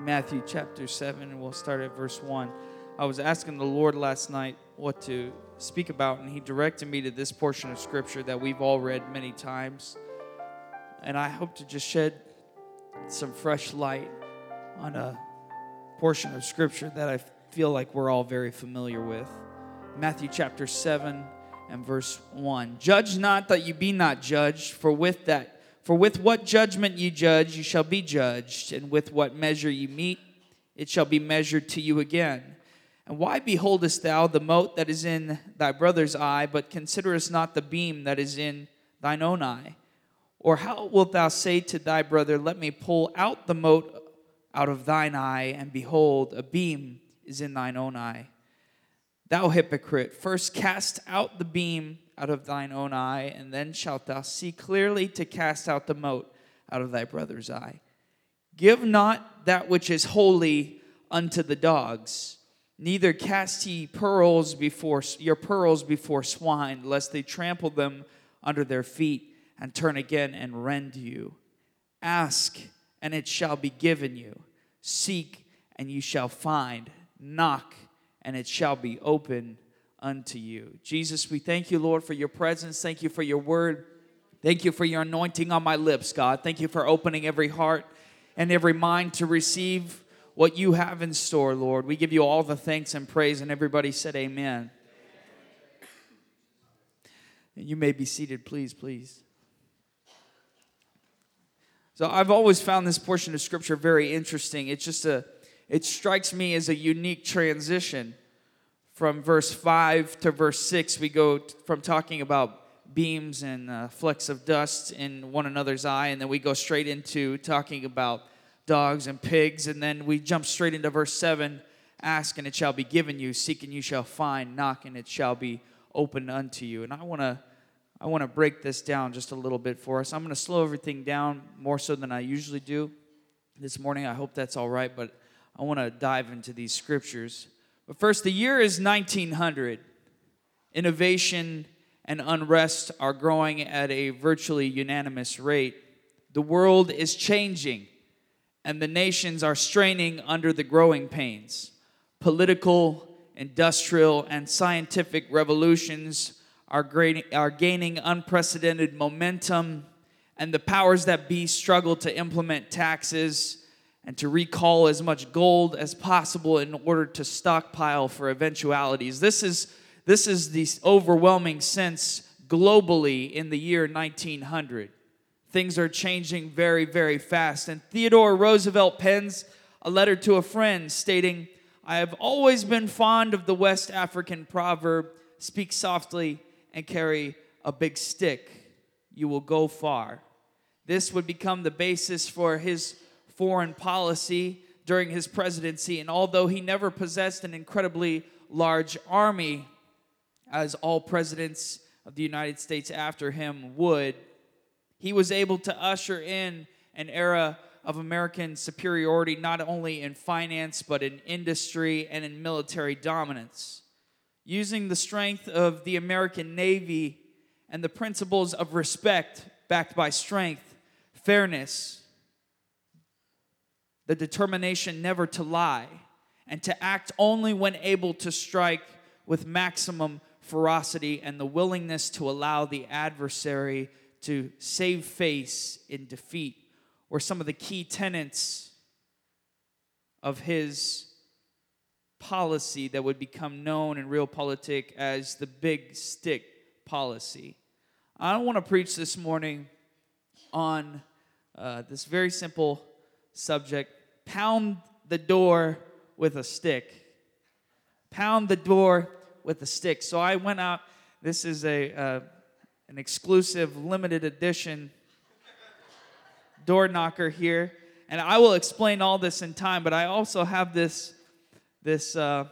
Matthew chapter 7, and we'll start at verse 1. I was asking the Lord last night what to speak about, and He directed me to this portion of Scripture that we've all read many times. And I hope to just shed some fresh light on a portion of Scripture that I feel like we're all very familiar with. Matthew chapter 7 and verse 1. Judge not that you be not judged, for with that for with what judgment you judge, you shall be judged, and with what measure you meet, it shall be measured to you again. And why beholdest thou the mote that is in thy brother's eye, but considerest not the beam that is in thine own eye? Or how wilt thou say to thy brother, Let me pull out the mote out of thine eye, and behold, a beam is in thine own eye? Thou hypocrite, first cast out the beam out of thine own eye, and then shalt thou see clearly to cast out the mote out of thy brother's eye. Give not that which is holy unto the dogs, neither cast ye pearls before your pearls before swine, lest they trample them under their feet and turn again and rend you. Ask, and it shall be given you. Seek, and you shall find. Knock, and it shall be open unto you. Jesus, we thank you, Lord, for your presence. Thank you for your word. Thank you for your anointing on my lips, God. Thank you for opening every heart and every mind to receive what you have in store, Lord. We give you all the thanks and praise, and everybody said, Amen. And you may be seated, please, please. So I've always found this portion of scripture very interesting. It's just a it strikes me as a unique transition from verse 5 to verse 6, we go from talking about beams and uh, flecks of dust in one another's eye, and then we go straight into talking about dogs and pigs, and then we jump straight into verse 7 ask and it shall be given you seek and you shall find knock and it shall be opened unto you. And i want to i want to break this down just a little bit for us. I'm going to slow everything down more so than i usually do. This morning i hope that's all right but i want to dive into these scriptures but first, the year is 1900. Innovation and unrest are growing at a virtually unanimous rate. The world is changing, and the nations are straining under the growing pains. Political, industrial, and scientific revolutions are, are gaining unprecedented momentum, and the powers that be struggle to implement taxes and to recall as much gold as possible in order to stockpile for eventualities. This is, this is the overwhelming sense globally in the year 1900. Things are changing very, very fast. And Theodore Roosevelt pens a letter to a friend stating, I have always been fond of the West African proverb speak softly and carry a big stick. You will go far. This would become the basis for his foreign policy during his presidency. And although he never possessed an incredibly large army, as all presidents of the United States after him would, he was able to usher in an era of American superiority, not only in finance, but in industry and in military dominance. Using the strength of the American Navy and the principles of respect backed by strength, fairness, the determination never to lie, and to act only when able to strike with maximum ferocity, and the willingness to allow the adversary to save face in defeat were some of the key tenets of his policy that would become known in real realpolitik as the big stick policy. I don't want to preach this morning on uh, this very simple subject pound the door with a stick. Pound the door with a stick. So I went out. This is a uh, an exclusive limited edition door knocker here, and I will explain all this in time. But I also have this this uh,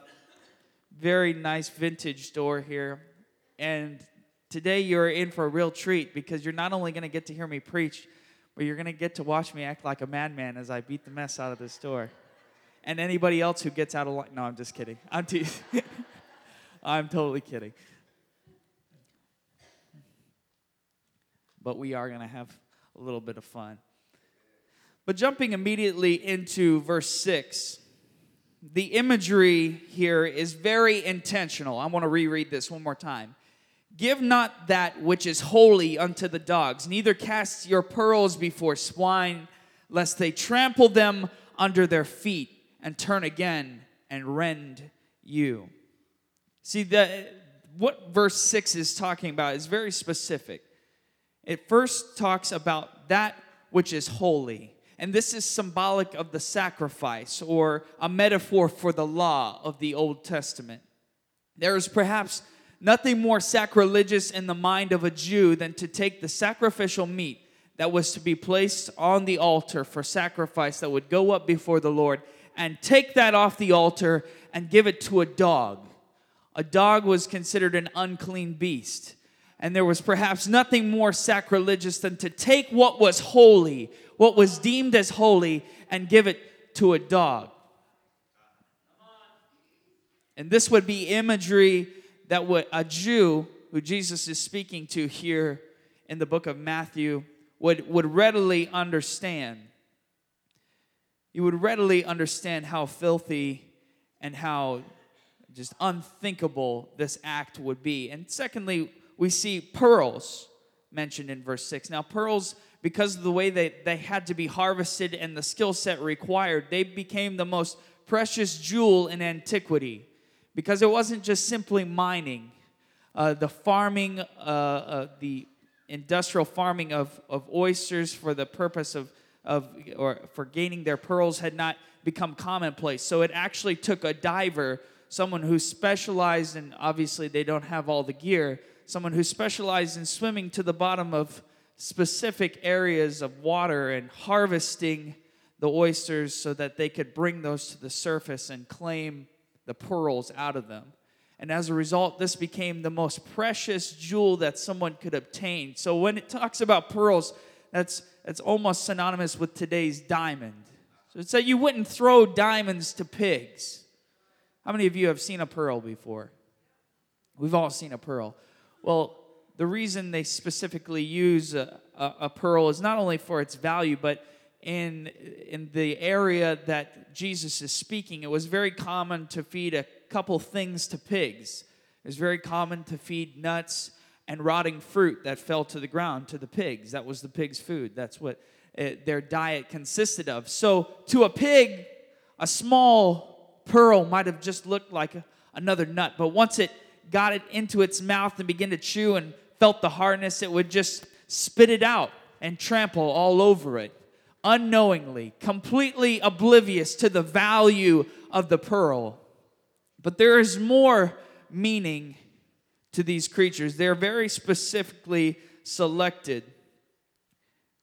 very nice vintage door here, and today you're in for a real treat because you're not only going to get to hear me preach where you're going to get to watch me act like a madman as I beat the mess out of this door. And anybody else who gets out of line. No, I'm just kidding. I'm, te- I'm totally kidding. But we are going to have a little bit of fun. But jumping immediately into verse 6, the imagery here is very intentional. I want to reread this one more time. Give not that which is holy unto the dogs, neither cast your pearls before swine, lest they trample them under their feet and turn again and rend you. See, the, what verse 6 is talking about is very specific. It first talks about that which is holy. And this is symbolic of the sacrifice or a metaphor for the law of the Old Testament. There is perhaps nothing more sacrilegious in the mind of a Jew than to take the sacrificial meat that was to be placed on the altar for sacrifice that would go up before the Lord and take that off the altar and give it to a dog. A dog was considered an unclean beast. And there was perhaps nothing more sacrilegious than to take what was holy, what was deemed as holy, and give it to a dog. And this would be imagery that would a Jew who Jesus is speaking to here in the book of Matthew would, would readily understand. You would readily understand how filthy and how just unthinkable this act would be. And secondly, we see pearls mentioned in verse 6. Now, pearls, because of the way they, they had to be harvested and the skill set required, they became the most precious jewel in antiquity because it wasn't just simply mining. Uh, the farming, uh, uh, the industrial farming of, of oysters for the purpose of, of or for gaining their pearls had not become commonplace. So it actually took a diver, someone who specialized, and obviously they don't have all the gear, someone who specialized in swimming to the bottom of specific areas of water and harvesting the oysters so that they could bring those to the surface and claim the pearls out of them. And as a result, this became the most precious jewel that someone could obtain. So when it talks about pearls, that's, that's almost synonymous with today's diamond. So it's that you wouldn't throw diamonds to pigs. How many of you have seen a pearl before? We've all seen a pearl. Well, the reason they specifically use a, a, a pearl is not only for its value, but in, in the area that Jesus is speaking, it was very common to feed a couple things to pigs. It was very common to feed nuts and rotting fruit that fell to the ground to the pigs. That was the pig's food. That's what it, uh, their diet consisted of. So, to a pig, a small pearl might have just looked like a, another nut, but once it got it into its mouth and began to chew and felt the hardness, it would just spit it out and trample all over it unknowingly, completely oblivious to the value of the pearl. But there is more meaning to these creatures. They're very specifically selected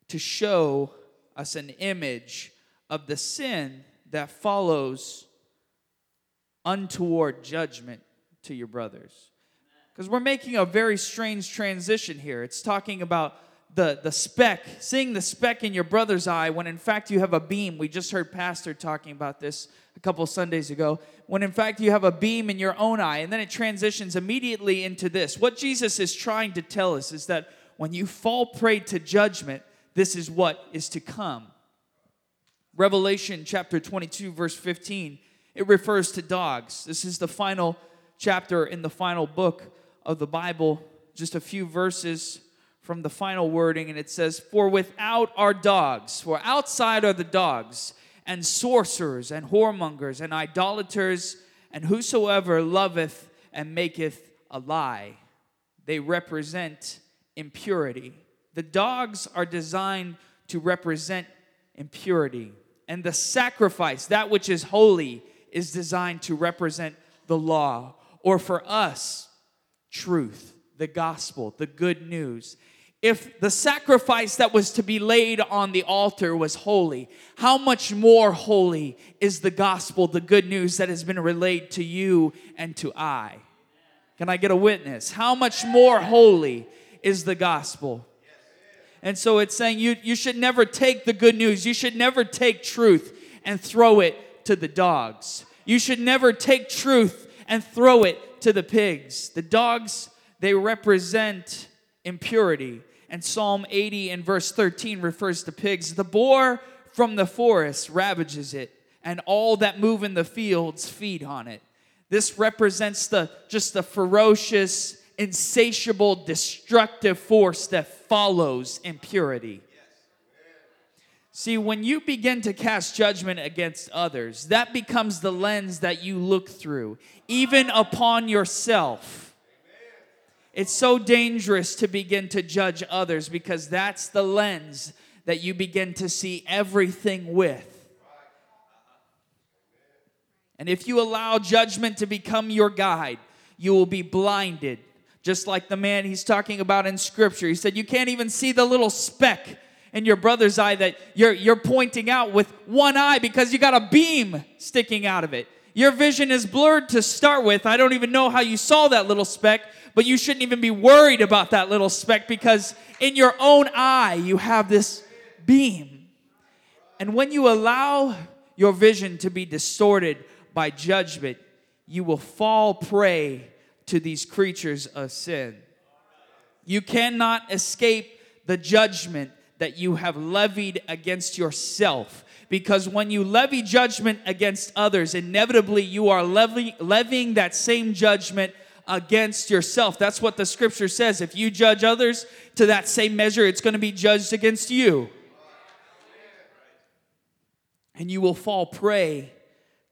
to show us an image of the sin that follows untoward judgment to your brothers. Because we're making a very strange transition here. It's talking about the, the speck, seeing the speck in your brother's eye when in fact you have a beam. We just heard Pastor talking about this a couple Sundays ago. When in fact you have a beam in your own eye, and then it transitions immediately into this. What Jesus is trying to tell us is that when you fall prey to judgment, this is what is to come. Revelation chapter 22, verse 15, it refers to dogs. This is the final chapter in the final book of the Bible, just a few verses from the final wording, and it says, For without are dogs, for outside are the dogs, and sorcerers, and whoremongers, and idolaters, and whosoever loveth and maketh a lie. They represent impurity. The dogs are designed to represent impurity. And the sacrifice, that which is holy, is designed to represent the law. Or for us, truth, the gospel, the good news if the sacrifice that was to be laid on the altar was holy, how much more holy is the gospel, the good news that has been relayed to you and to I? Can I get a witness? How much more holy is the gospel? And so it's saying you, you should never take the good news, you should never take truth and throw it to the dogs. You should never take truth and throw it to the pigs. The dogs, they represent impurity and Psalm 80 and verse 13 refers to pigs. The boar from the forest ravages it, and all that move in the fields feed on it. This represents the just the ferocious, insatiable, destructive force that follows impurity. See, when you begin to cast judgment against others, that becomes the lens that you look through, even upon yourself. It's so dangerous to begin to judge others because that's the lens that you begin to see everything with. And if you allow judgment to become your guide, you will be blinded. Just like the man he's talking about in scripture. He said, You can't even see the little speck in your brother's eye that you're, you're pointing out with one eye because you got a beam sticking out of it. Your vision is blurred to start with. I don't even know how you saw that little speck, but you shouldn't even be worried about that little speck because in your own eye you have this beam. And when you allow your vision to be distorted by judgment, you will fall prey to these creatures of sin. You cannot escape the judgment that you have levied against yourself. Because when you levy judgment against others, inevitably you are levy, levying that same judgment against yourself. That's what the scripture says. If you judge others to that same measure, it's going to be judged against you. And you will fall prey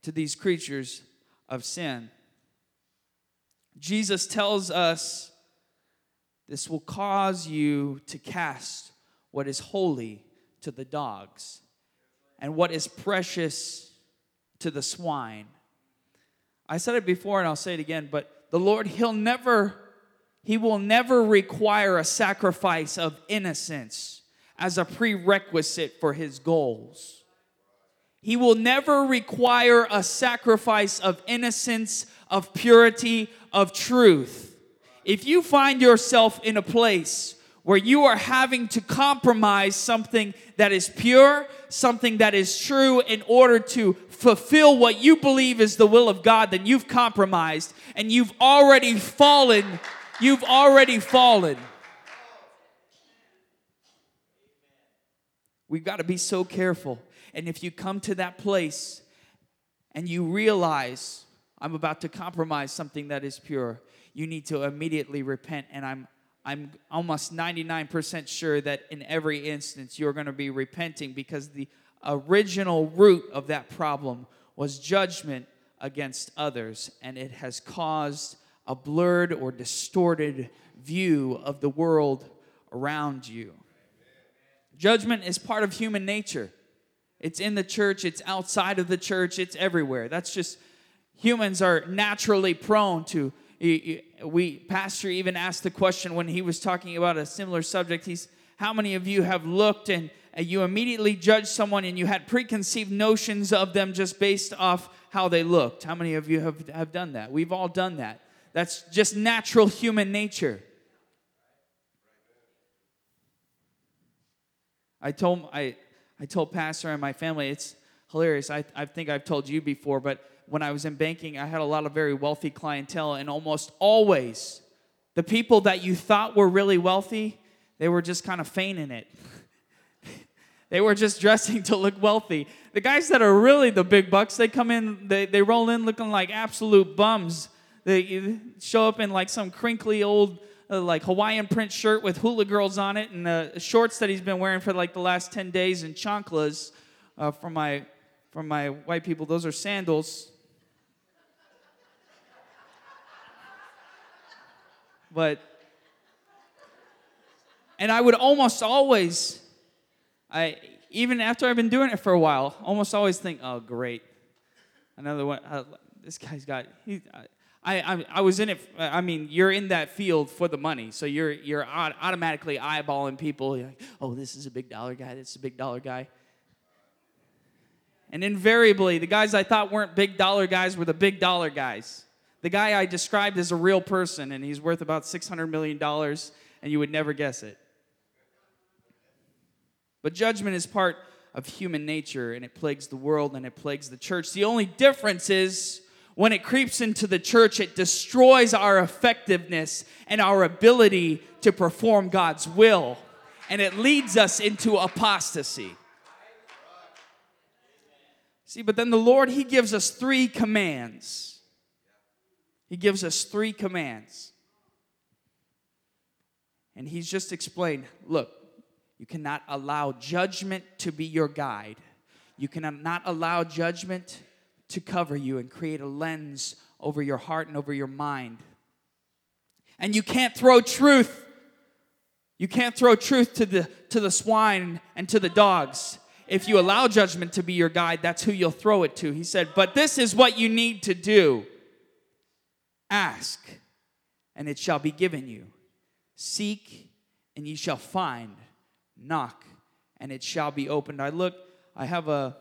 to these creatures of sin. Jesus tells us this will cause you to cast what is holy to the dogs, and what is precious to the swine. I said it before and I'll say it again, but the Lord, He'll never, He will never require a sacrifice of innocence as a prerequisite for His goals. He will never require a sacrifice of innocence, of purity, of truth. If you find yourself in a place where you are having to compromise something that is pure, something that is true, in order to fulfill what you believe is the will of God, then you've compromised and you've already fallen. You've already fallen. We've got to be so careful. And if you come to that place and you realize, I'm about to compromise something that is pure, you need to immediately repent. And I'm I'm almost 99% sure that in every instance you're going to be repenting because the original root of that problem was judgment against others, and it has caused a blurred or distorted view of the world around you. Judgment is part of human nature. It's in the church, it's outside of the church, it's everywhere. That's just humans are naturally prone to we pastor even asked the question when he was talking about a similar subject. He's how many of you have looked and uh, you immediately judged someone and you had preconceived notions of them just based off how they looked? How many of you have, have done that? We've all done that. That's just natural human nature. I told i i told pastor and my family it's hilarious. I, I think i've told you before but when I was in banking, I had a lot of very wealthy clientele, and almost always the people that you thought were really wealthy, they were just kind of feigning it. they were just dressing to look wealthy. The guys that are really the big bucks, they come in, they, they roll in looking like absolute bums. They show up in like some crinkly old uh, like Hawaiian print shirt with hula girls on it and the shorts that he's been wearing for like the last 10 days and chanclas uh, from my from my white people. Those are sandals. But, and I would almost always, I, even after I've been doing it for a while, almost always think, oh, great. Another one, uh, this guy's got, he, I, I, I was in it, I mean, you're in that field for the money. So you're, you're automatically eyeballing people. You're like, oh, this is a big dollar guy, this is a big dollar guy. And invariably, the guys I thought weren't big dollar guys were the big dollar guys. The guy I described is a real person, and he's worth about $600 million, and you would never guess it. But judgment is part of human nature, and it plagues the world and it plagues the church. The only difference is when it creeps into the church, it destroys our effectiveness and our ability to perform God's will, and it leads us into apostasy. See, but then the Lord, He gives us three commands. He gives us three commands. And He's just explained look, you cannot allow judgment to be your guide. You cannot allow judgment to cover you and create a lens over your heart and over your mind. And you can't throw truth. You can't throw truth to the, to the swine and to the dogs if you allow judgment to be your guide, that's who you'll throw it to. He said, But this is what you need to do ask, and it shall be given you. Seek, and ye shall find. Knock, and it shall be opened. I look, I have a,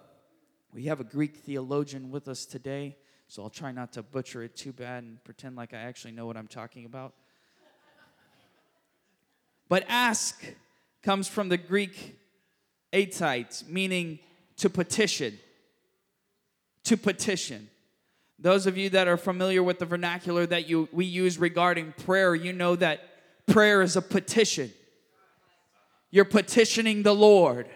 we have a Greek theologian with us today, so I'll try not to butcher it too bad and pretend like I actually know what I'm talking about. But ask comes from the Greek Atite, meaning to petition. To petition. Those of you that are familiar with the vernacular that you, we use regarding prayer, you know that prayer is a petition. You're petitioning the Lord.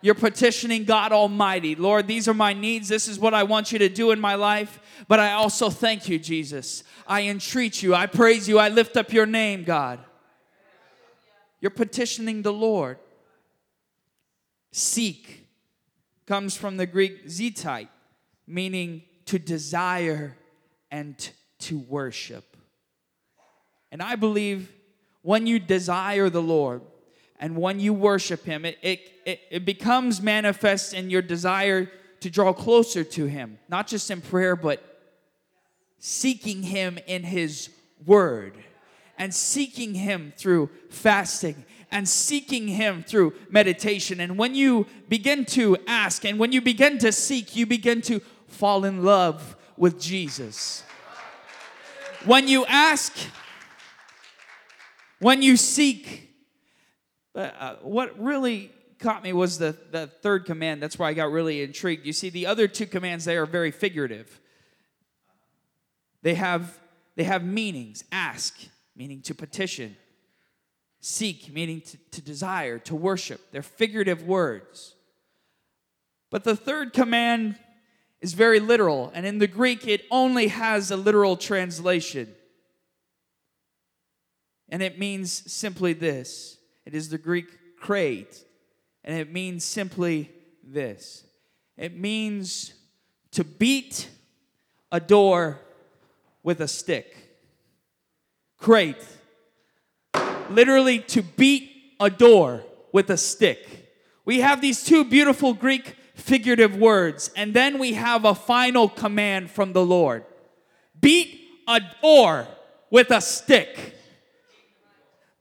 You're petitioning God Almighty. Lord, these are my needs. This is what I want you to do in my life. But I also thank you, Jesus. I entreat you. I praise you. I lift up your name, God. You're petitioning the Lord. Seek comes from the Greek zetite, meaning to desire and to worship. And I believe when you desire the Lord and when you worship Him, it, it, it, it becomes manifest in your desire to draw closer to Him, not just in prayer, but seeking Him in His Word and seeking Him through fasting and seeking Him through meditation. And when you begin to ask and when you begin to seek, you begin to fall in love with Jesus. When you ask, when you seek, uh, what really caught me was the, the third command. That's why I got really intrigued. You see, the other two commands, they are very figurative. They have, they have meanings. Ask, meaning to petition. Seek, meaning to, to desire, to worship. They're figurative words. But the third command is very literal, and in the Greek, it only has a literal translation. And it means simply this it is the Greek kreit, and it means simply this it means to beat a door with a stick. Kreit literally to beat a door with a stick. We have these two beautiful Greek figurative words, and then we have a final command from the Lord beat a door with a stick.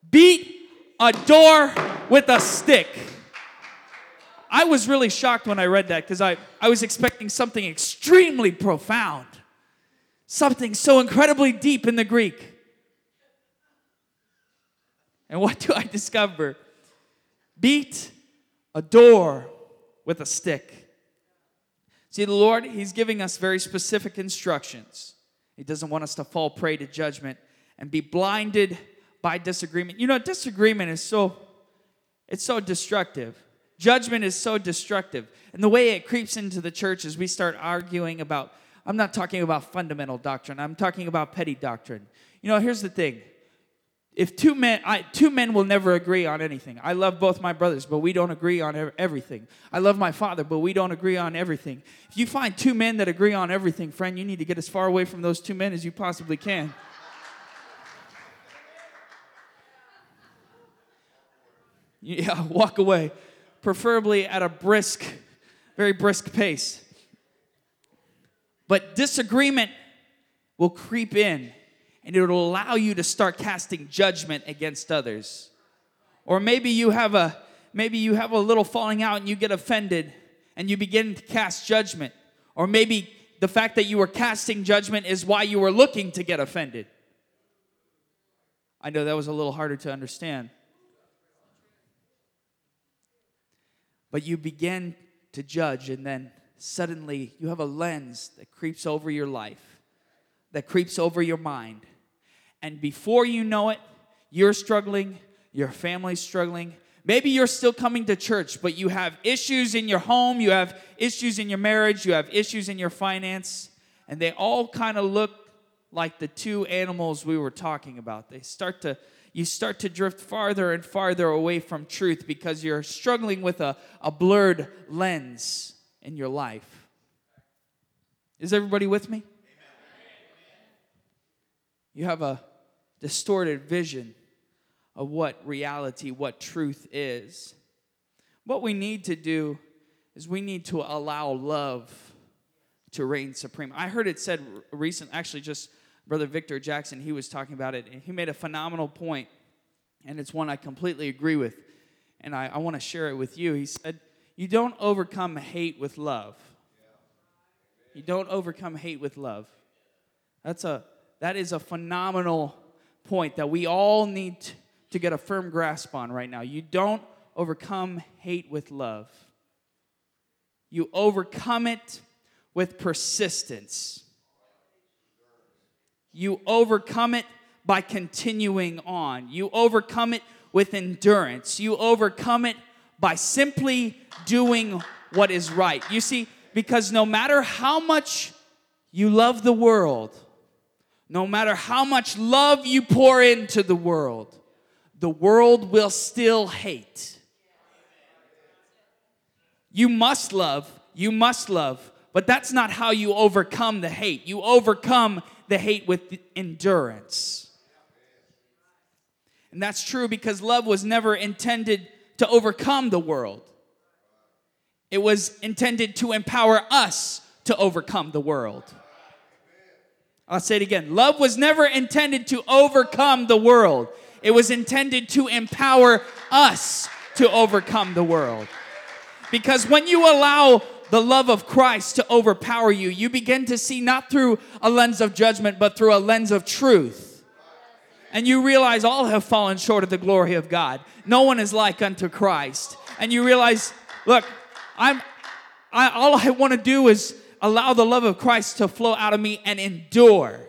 Beat a door with a stick. I was really shocked when I read that because I, I was expecting something extremely profound, something so incredibly deep in the Greek. And what do I discover? Beat a door with a stick. See, the Lord, He's giving us very specific instructions. He doesn't want us to fall prey to judgment and be blinded by disagreement. You know, disagreement is so it's so destructive. Judgment is so destructive. And the way it creeps into the church is we start arguing about I'm not talking about fundamental doctrine. I'm talking about petty doctrine. You know, here's the thing if two men I, two men will never agree on anything. I love both my brothers but we don't agree on everything. I love my father but we don't agree on everything. If you find two men that agree on everything friend you need to get as far away from those two men as you possibly can. Yeah walk away. Preferably at a brisk very brisk pace. But disagreement will creep in and it will allow you to start casting judgment against others. Or maybe you have a maybe you have a little falling out and you get offended and you begin to cast judgment. Or maybe the fact that you were casting judgment is why you were looking to get offended. I know that was a little harder to understand. But you begin to judge, and then suddenly you have a lens that creeps over your life, that creeps over your mind and before you know it, you're struggling, your family's struggling, Maybe you're still coming to church, but you have issues in your home, you have issues in your marriage, you have issues in your finance, and they all kind of look like the two animals we were talking about. They start to you start to drift farther and farther away from truth because you're struggling with a, a blurred lens in your life. Is everybody with me? You have a distorted vision of what reality, what truth is. What we need to do is we need to allow love to reign supreme. I heard it said recent, actually, just Brother Victor Jackson, he was talking about it, and he made a phenomenal point, and it's one I completely agree with, and I, I want to share it with you. He said, You don't overcome hate with love. You don't overcome hate with love. That's a that is a phenomenal point that we all need to get a firm grasp on right now. You don't overcome hate with love. You overcome it with persistence. You overcome it by continuing on. You overcome it with endurance. You overcome it by simply doing what is right. You see, because no matter how much you love the world, no matter how much love you pour into the world, the world will still hate. You must love, you must love, but that's not how you overcome the hate. You overcome the hate with endurance. And that's true because love was never intended to overcome the world, it was intended to empower us to overcome the world. I'll say it again. Love was never intended to overcome the world. It was intended to empower us to overcome the world. Because when you allow the love of Christ to overpower you, you begin to see not through a lens of judgment, but through a lens of truth. And you realize all have fallen short of the glory of God. No one is like unto Christ. And you realize, look, I'm I, all I want to do is allow the love of Christ to flow out of me and endure.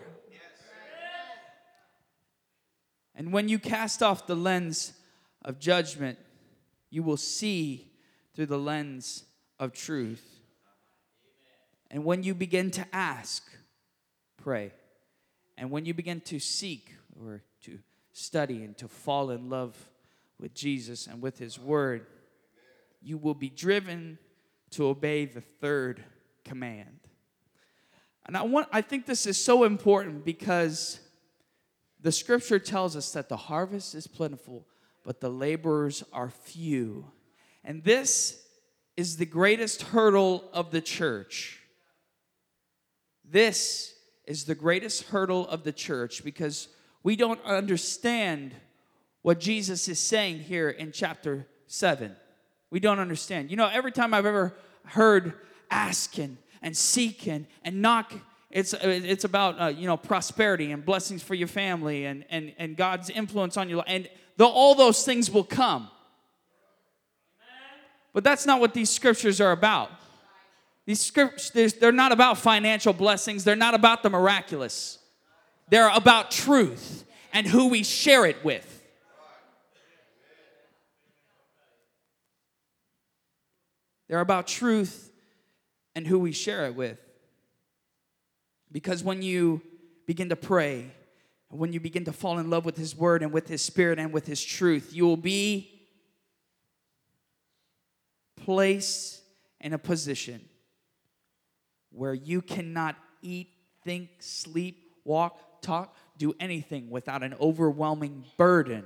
And when you cast off the lens of judgment, you will see through the lens of truth. And when you begin to ask, pray. And when you begin to seek or to study and to fall in love with Jesus and with His Word, you will be driven to obey the third command. And I want I think this is so important because the scripture tells us that the harvest is plentiful, but the laborers are few. And this is the greatest hurdle of the church. This is the greatest hurdle of the church because we don't understand what Jesus is saying here in chapter 7. We don't understand. You know, every time I've ever heard asking and seeking and knocking, it's, it's about, uh, you know, prosperity and blessings for your family and, and, and God's influence on your life. And the, all those things will come. But that's not what these scriptures are about. These scriptures, they're not about financial blessings. They're not about the miraculous. They're about truth and who we share it with. They're about truth and who we share it with. Because when you begin to pray, when you begin to fall in love with His Word and with His Spirit and with His truth, you will be placed in a position where you cannot eat, think, sleep, walk, talk, do anything without an overwhelming burden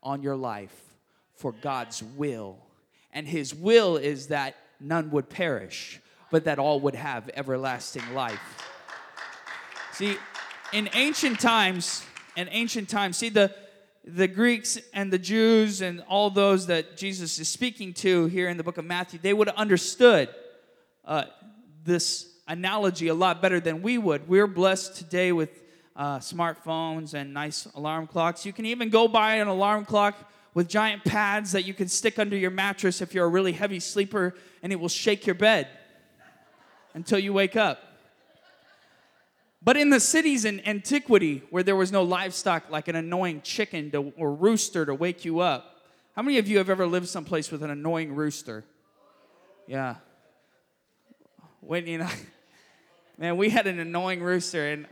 on your life for God's will. And His will is that none would perish, but that all would have everlasting life. See, in ancient times, in ancient times, see the the Greeks and the Jews and all those that Jesus is speaking to here in the book of Matthew, they would have understood uh, this analogy a lot better than we would. We're blessed today with uh, smartphones and nice alarm clocks. You can even go buy an alarm clock with giant pads that you can stick under your mattress if you're a really heavy sleeper, and it will shake your bed until you wake up. But in the cities in antiquity, where there was no livestock like an annoying chicken to, or rooster to wake you up, How many of you have ever lived someplace with an annoying rooster? Yeah. When you know, man, we had an annoying rooster, and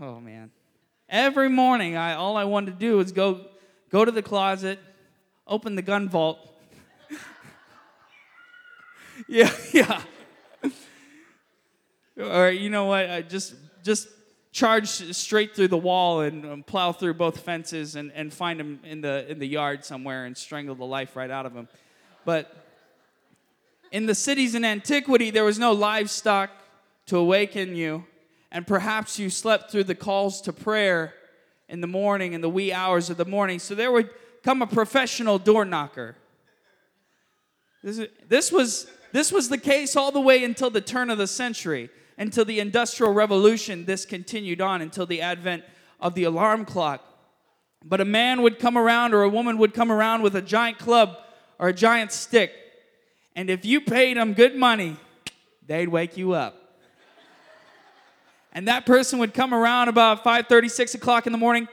oh man, every morning I all I wanted to do was go go to the closet, open the gun vault. yeah, yeah. or you know what? I just just charge straight through the wall and um, plow through both fences and, and find him in the in the yard somewhere and strangle the life right out of him. But in the cities in antiquity, there was no livestock to awaken you, and perhaps you slept through the calls to prayer in the morning, in the wee hours of the morning. So there would come a professional door knocker. This, this, was, this was the case all the way until the turn of the century, until the Industrial Revolution. This continued on until the advent of the alarm clock. But a man would come around or a woman would come around with a giant club or a giant stick. And if you paid them good money, they'd wake you up. And that person would come around about 5:30, 6 o'clock in the morning.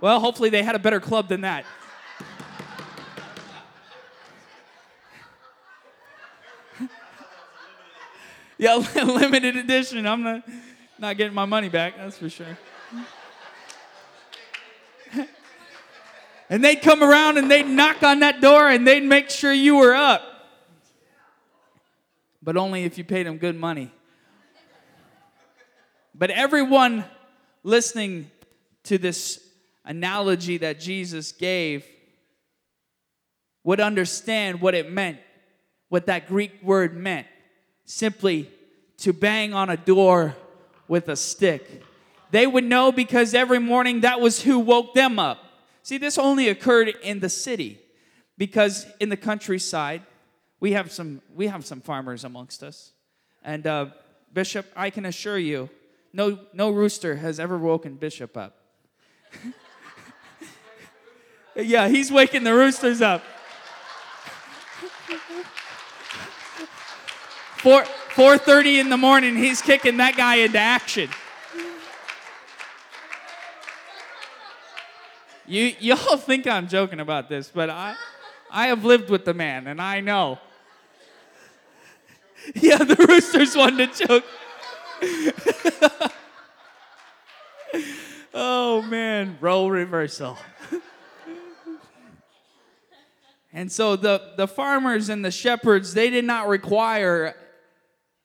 Well, hopefully they had a better club than that. yeah, limited edition. I'm not, not getting my money back, that's for sure. and they'd come around and they'd knock on that door and they'd make sure you were up. But only if you paid them good money. But everyone listening to this analogy that Jesus gave would understand what it meant, what that Greek word meant. Simply to bang on a door with a stick. They would know because every morning that was who woke them up. See, this only occurred in the city because in the countryside, we have some, we have some farmers amongst us. And uh, Bishop, I can assure you, no, no rooster has ever woken Bishop up. yeah, he's waking the roosters up. Four, 4.30 in the morning, he's kicking that guy into action. You, y'all think I'm joking about this, but I, I have lived with the man, and I know. Yeah, the roosters wanted to choke. oh man, role reversal. and so the, the farmers and the shepherds, they did not require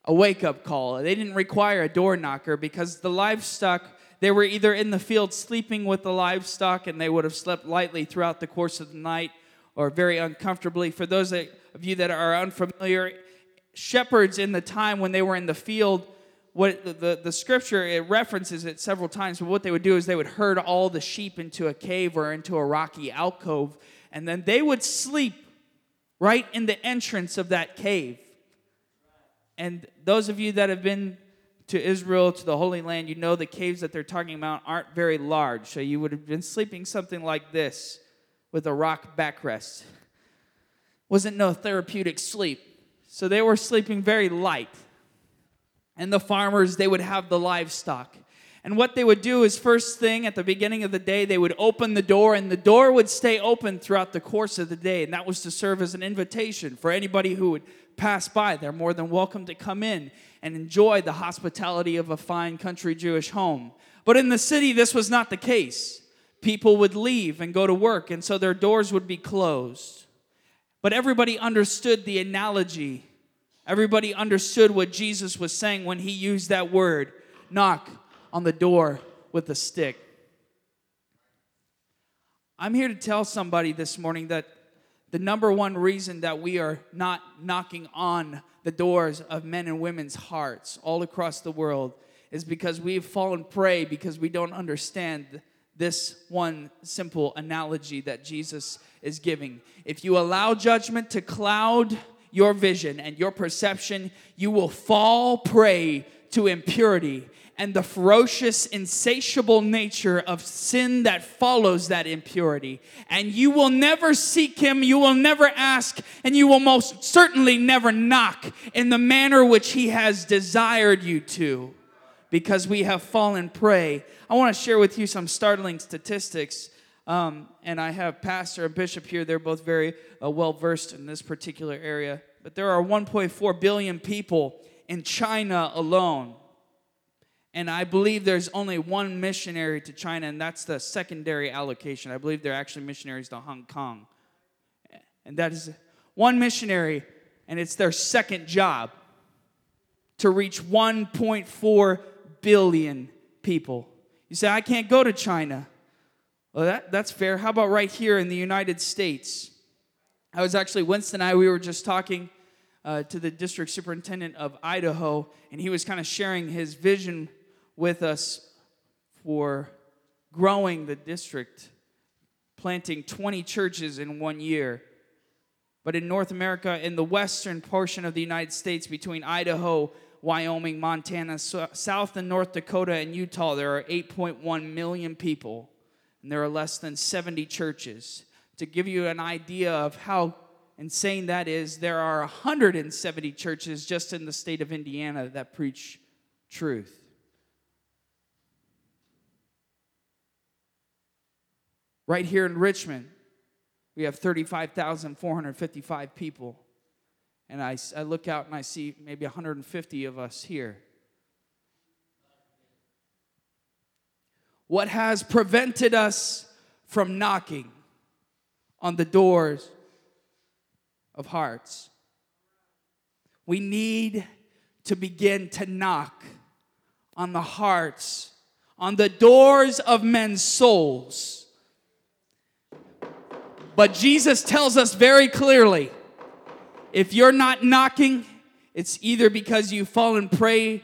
a wake up call. They didn't require a door knocker because the livestock, they were either in the field sleeping with the livestock and they would have slept lightly throughout the course of the night or very uncomfortably. For those of you that are unfamiliar, shepherds in the time when they were in the field, what the, the, scripture it references it several times but what they would do is they would herd all the sheep into a cave or into a rocky alcove and then they would sleep right in the entrance of that cave. And those of you that have been to israel to the holy land you know the caves that they're talking about aren't very large. So you would have been sleeping something like this with a rock backrest. Wasn't no therapeutic sleep. So they were sleeping very light and the farmers, they would have the livestock. And what they would do is, first thing at the beginning of the day, they would open the door, and the door would stay open throughout the course of the day. And that was to serve as an invitation for anybody who would pass by. They're more than welcome to come in and enjoy the hospitality of a fine country Jewish home. But in the city, this was not the case. People would leave and go to work, and so their doors would be closed. But everybody understood the analogy Everybody understood what Jesus was saying when he used that word knock on the door with a stick. I'm here to tell somebody this morning that the number one reason that we are not knocking on the doors of men and women's hearts all across the world is because we've fallen prey because we don't understand this one simple analogy that Jesus is giving. If you allow judgment to cloud your vision and your perception, you will fall prey to impurity and the ferocious, insatiable nature of sin that follows that impurity. And you will never seek Him, you will never ask, and you will most certainly never knock in the manner which He has desired you to because we have fallen prey. I want to share with you some startling statistics Um, and I have Pastor and Bishop here. They're both very uh, well versed in this particular area. But there are 1.4 billion people in China alone. And I believe there's only one missionary to China, and that's the secondary allocation. I believe they're actually missionaries to Hong Kong. And that is one missionary, and it's their second job to reach 1.4 billion people. You say, I can't go to China. Well, that, that's fair. How about right here in the United States? I was actually, Winston and I, we were just talking uh, to the district superintendent of Idaho, and he was kind of sharing his vision with us for growing the district, planting 20 churches in one year. But in North America, in the western portion of the United States, between Idaho, Wyoming, Montana, South and North Dakota, and Utah, there are 8.1 million people, and there are less than 70 churches. To give you an idea of how insane that is there are 170 churches just in the state of Indiana that preach truth. Right here in Richmond, we have 35,455 people. And I, I look out and I see maybe 150 of us here. What has prevented us from knocking on the doors of hearts. We need to begin to knock on the hearts, on the doors of men's souls. But Jesus tells us very clearly if you're not knocking, it's either because you've fallen prey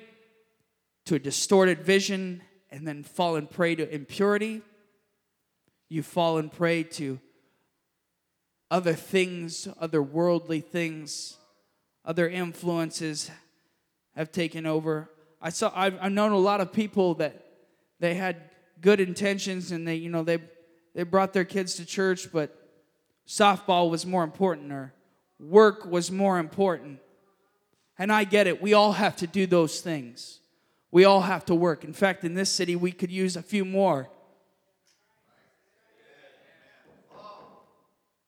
to a distorted vision and then fallen prey to impurity, you've fallen prey to other things, other worldly things, other influences have taken over. I saw I've, I've known a lot of people that they had good intentions and they you know they they brought their kids to church, but softball was more important or work was more important. And I get it. We all have to do those things. We all have to work. In fact, in this city, we could use a few more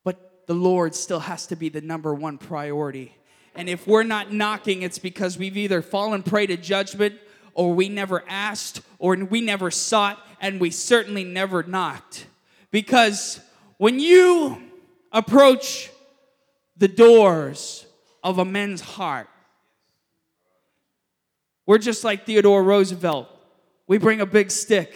But the Lord still has to be the number one priority. And if we're not knocking, it's because we've either fallen prey to judgment or we never asked or we never sought and we certainly never knocked. Because when you approach the doors of a man's heart, we're just like Theodore Roosevelt. We bring a big stick,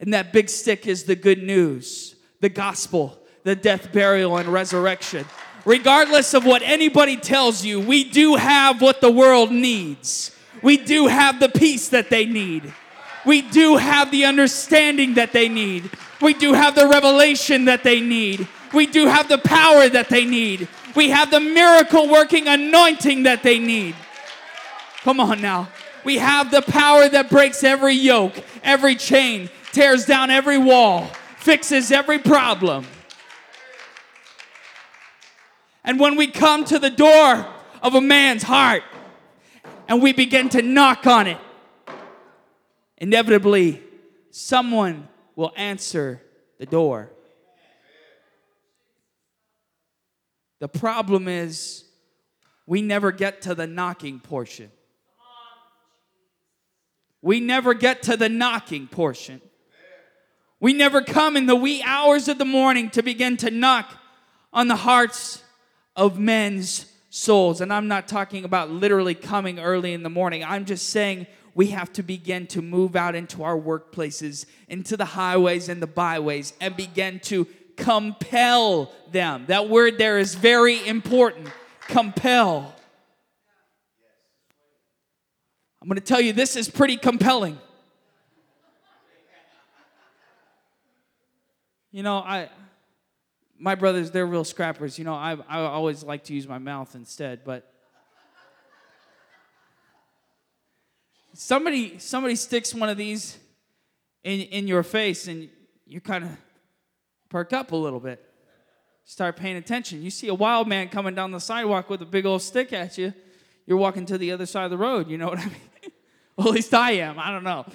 and that big stick is the good news, the gospel the death, burial, and resurrection. Regardless of what anybody tells you, we do have what the world needs. We do have the peace that they need. We do have the understanding that they need. We do have the revelation that they need. We do have the power that they need. We have the miracle working anointing that they need. Come on now. We have the power that breaks every yoke, every chain, tears down every wall, fixes every problem. And when we come to the door of a man's heart and we begin to knock on it, inevitably someone will answer the door. The problem is we never get to the knocking portion. We never get to the knocking portion. We never come in the wee hours of the morning to begin to knock on the hearts of men's souls. And I'm not talking about literally coming early in the morning. I'm just saying we have to begin to move out into our workplaces, into the highways and the byways, and begin to compel them. That word there is very important compel. I'm going to tell you, this is pretty compelling. You know, I my brothers, they're real scrappers. You know, I, I always like to use my mouth instead, but somebody somebody sticks one of these in, in your face and you kind of perk up a little bit. Start paying attention. You see a wild man coming down the sidewalk with a big old stick at you, you're walking to the other side of the road. You know what I mean? well, at least I am. I don't know.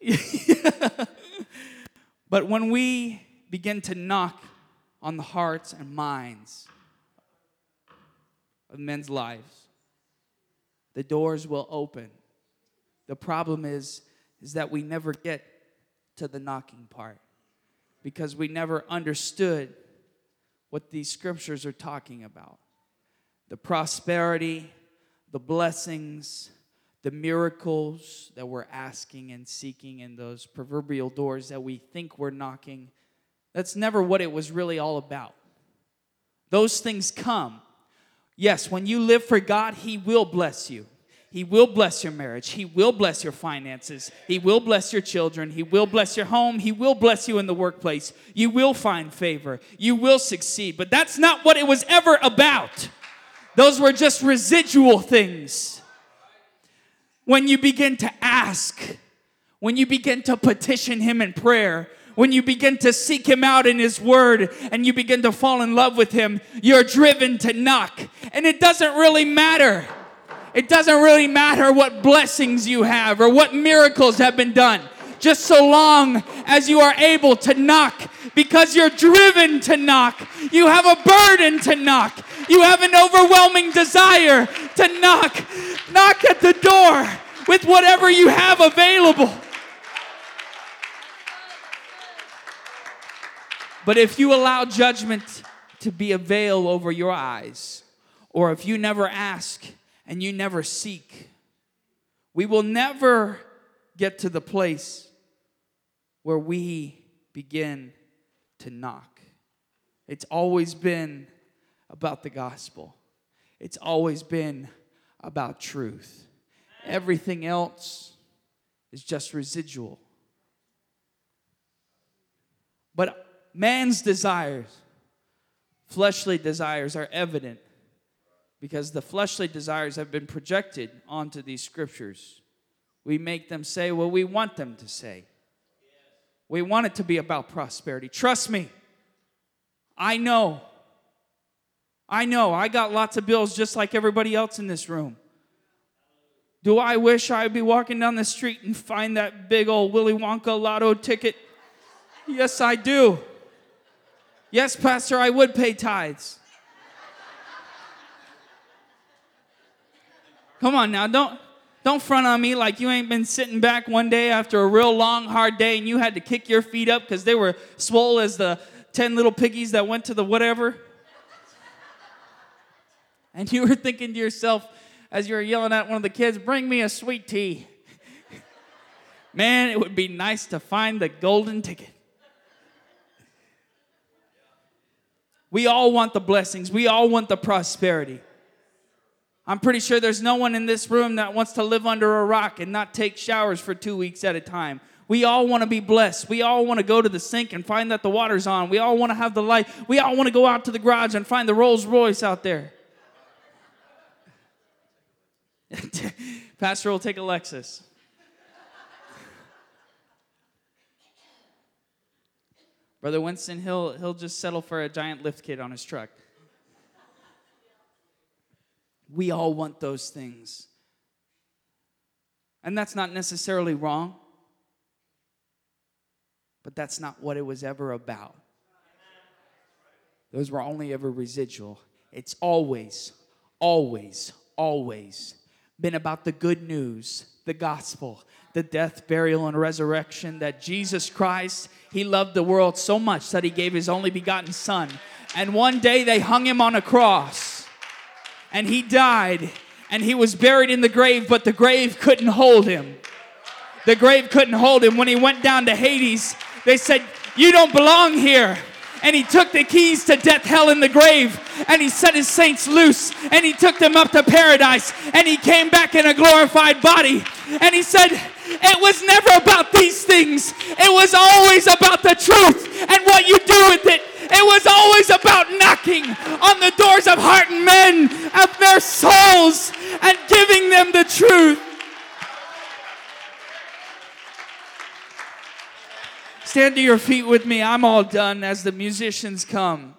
But when we begin to knock on the hearts and minds of men's lives, the doors will open. The problem is, is that we never get to the knocking part because we never understood what these scriptures are talking about the prosperity, the blessings, the miracles that we're asking and seeking, and those proverbial doors that we think we're knocking. That's never what it was really all about. Those things come. Yes, when you live for God, He will bless you. He will bless your marriage. He will bless your finances. He will bless your children. He will bless your home. He will bless you in the workplace. You will find favor. You will succeed. But that's not what it was ever about. Those were just residual things. When you begin to ask, when you begin to petition Him in prayer, when you begin to seek Him out in His Word and you begin to fall in love with Him, you're driven to knock. And it doesn't really matter it doesn't really matter what blessings you have or what miracles have been done, just so long as you are able to knock because you're driven to knock. You have a burden to knock. You have an overwhelming desire to knock. Knock at the door with whatever you have available. But if you allow judgment to be a veil over your eyes, or if you never ask, and you never seek, we will never get to the place where we begin to knock. It's always been about the gospel, it's always been about truth. Everything else is just residual. But man's desires, fleshly desires, are evident because the fleshly desires have been projected onto these scriptures. We make them say what we want them to say. We want it to be about prosperity. Trust me, I know. I know. I got lots of bills just like everybody else in this room. Do I wish I'd be walking down the street and find that big old Willy Wonka lotto ticket? Yes, I do. Yes, Pastor, I would pay tithes. Come on now, don't don't front on me like you ain't been sitting back one day after a real long, hard day and you had to kick your feet up because they were swole as the 10 little piggies that went to the whatever. And you were thinking to yourself as you were yelling at one of the kids, bring me a sweet tea. Man, it would be nice to find the golden ticket. We all want the blessings, we all want the prosperity. I'm pretty sure there's no one in this room that wants to live under a rock and not take showers for two weeks at a time. We all want to be blessed. We all want to go to the sink and find that the water's on. We all want to have the light. We all want to go out to the garage and find the Rolls Royce out there. Pastor will take a Lexus. Brother Winston, he'll, he'll just settle for a giant lift kit on his truck. We all want those things. And that's not necessarily wrong, but that's not what it was ever about. Those were only ever residual. It's always, always, always been about the good news, the gospel, the death, burial, and resurrection that Jesus Christ, He loved the world so much that He gave His only begotten Son. And one day they hung Him on a cross and he died and he was buried in the grave, but the grave couldn't hold him. The grave couldn't hold him. When he went down to Hades, they said, You don't belong here. And he took the keys to death, hell, and the grave, and he set his saints loose, and he took them up to paradise, and he came back in a glorified body. And he said, It was never about these things, it was always about the truth and what you do with it. It was always about knocking on the doors of heart and men of their souls and giving them the truth. Stand to your feet with me. I'm all done as the musicians come.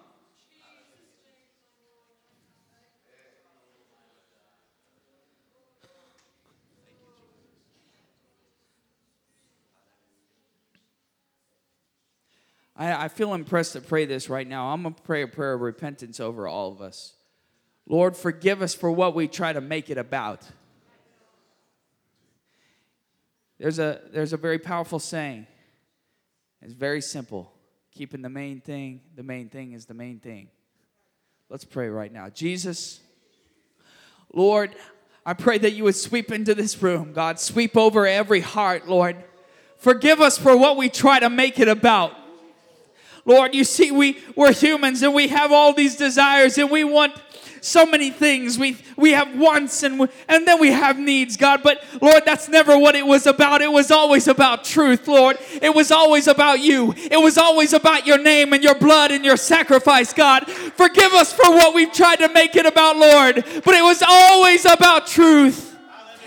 I, I feel impressed to pray this right now. I'm going to pray a prayer of repentance over all of us. Lord, forgive us for what we try to make it about. There's a, there's a very powerful saying. It's very simple. Keeping the main thing, the main thing is the main thing. Let's pray right now. Jesus, Lord, I pray that you would sweep into this room, God. Sweep over every heart, Lord. Forgive us for what we try to make it about. Lord, you see, we, we're humans and we have all these desires and we want so many things. We, we have wants and, and then we have needs, God. But Lord, that's never what it was about. It was always about truth, Lord. It was always about you. It was always about your name and your blood and your sacrifice, God. Forgive us for what we've tried to make it about, Lord. But it was always about truth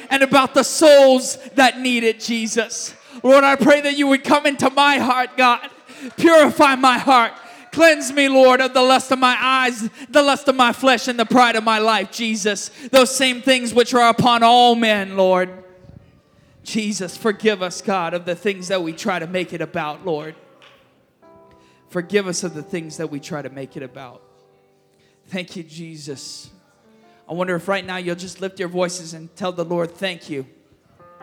and about the souls that need it, Jesus. Lord, I pray that you would come into my heart, God. Purify my heart. Cleanse me, Lord, of the lust of my eyes, the lust of my flesh, and the pride of my life, Jesus. Those same things which are upon all men, Lord. Jesus, forgive us, God, of the things that we try to make it about, Lord. Forgive us of the things that we try to make it about. Thank you, Jesus. I wonder if right now you'll just lift your voices and tell the Lord, Thank you.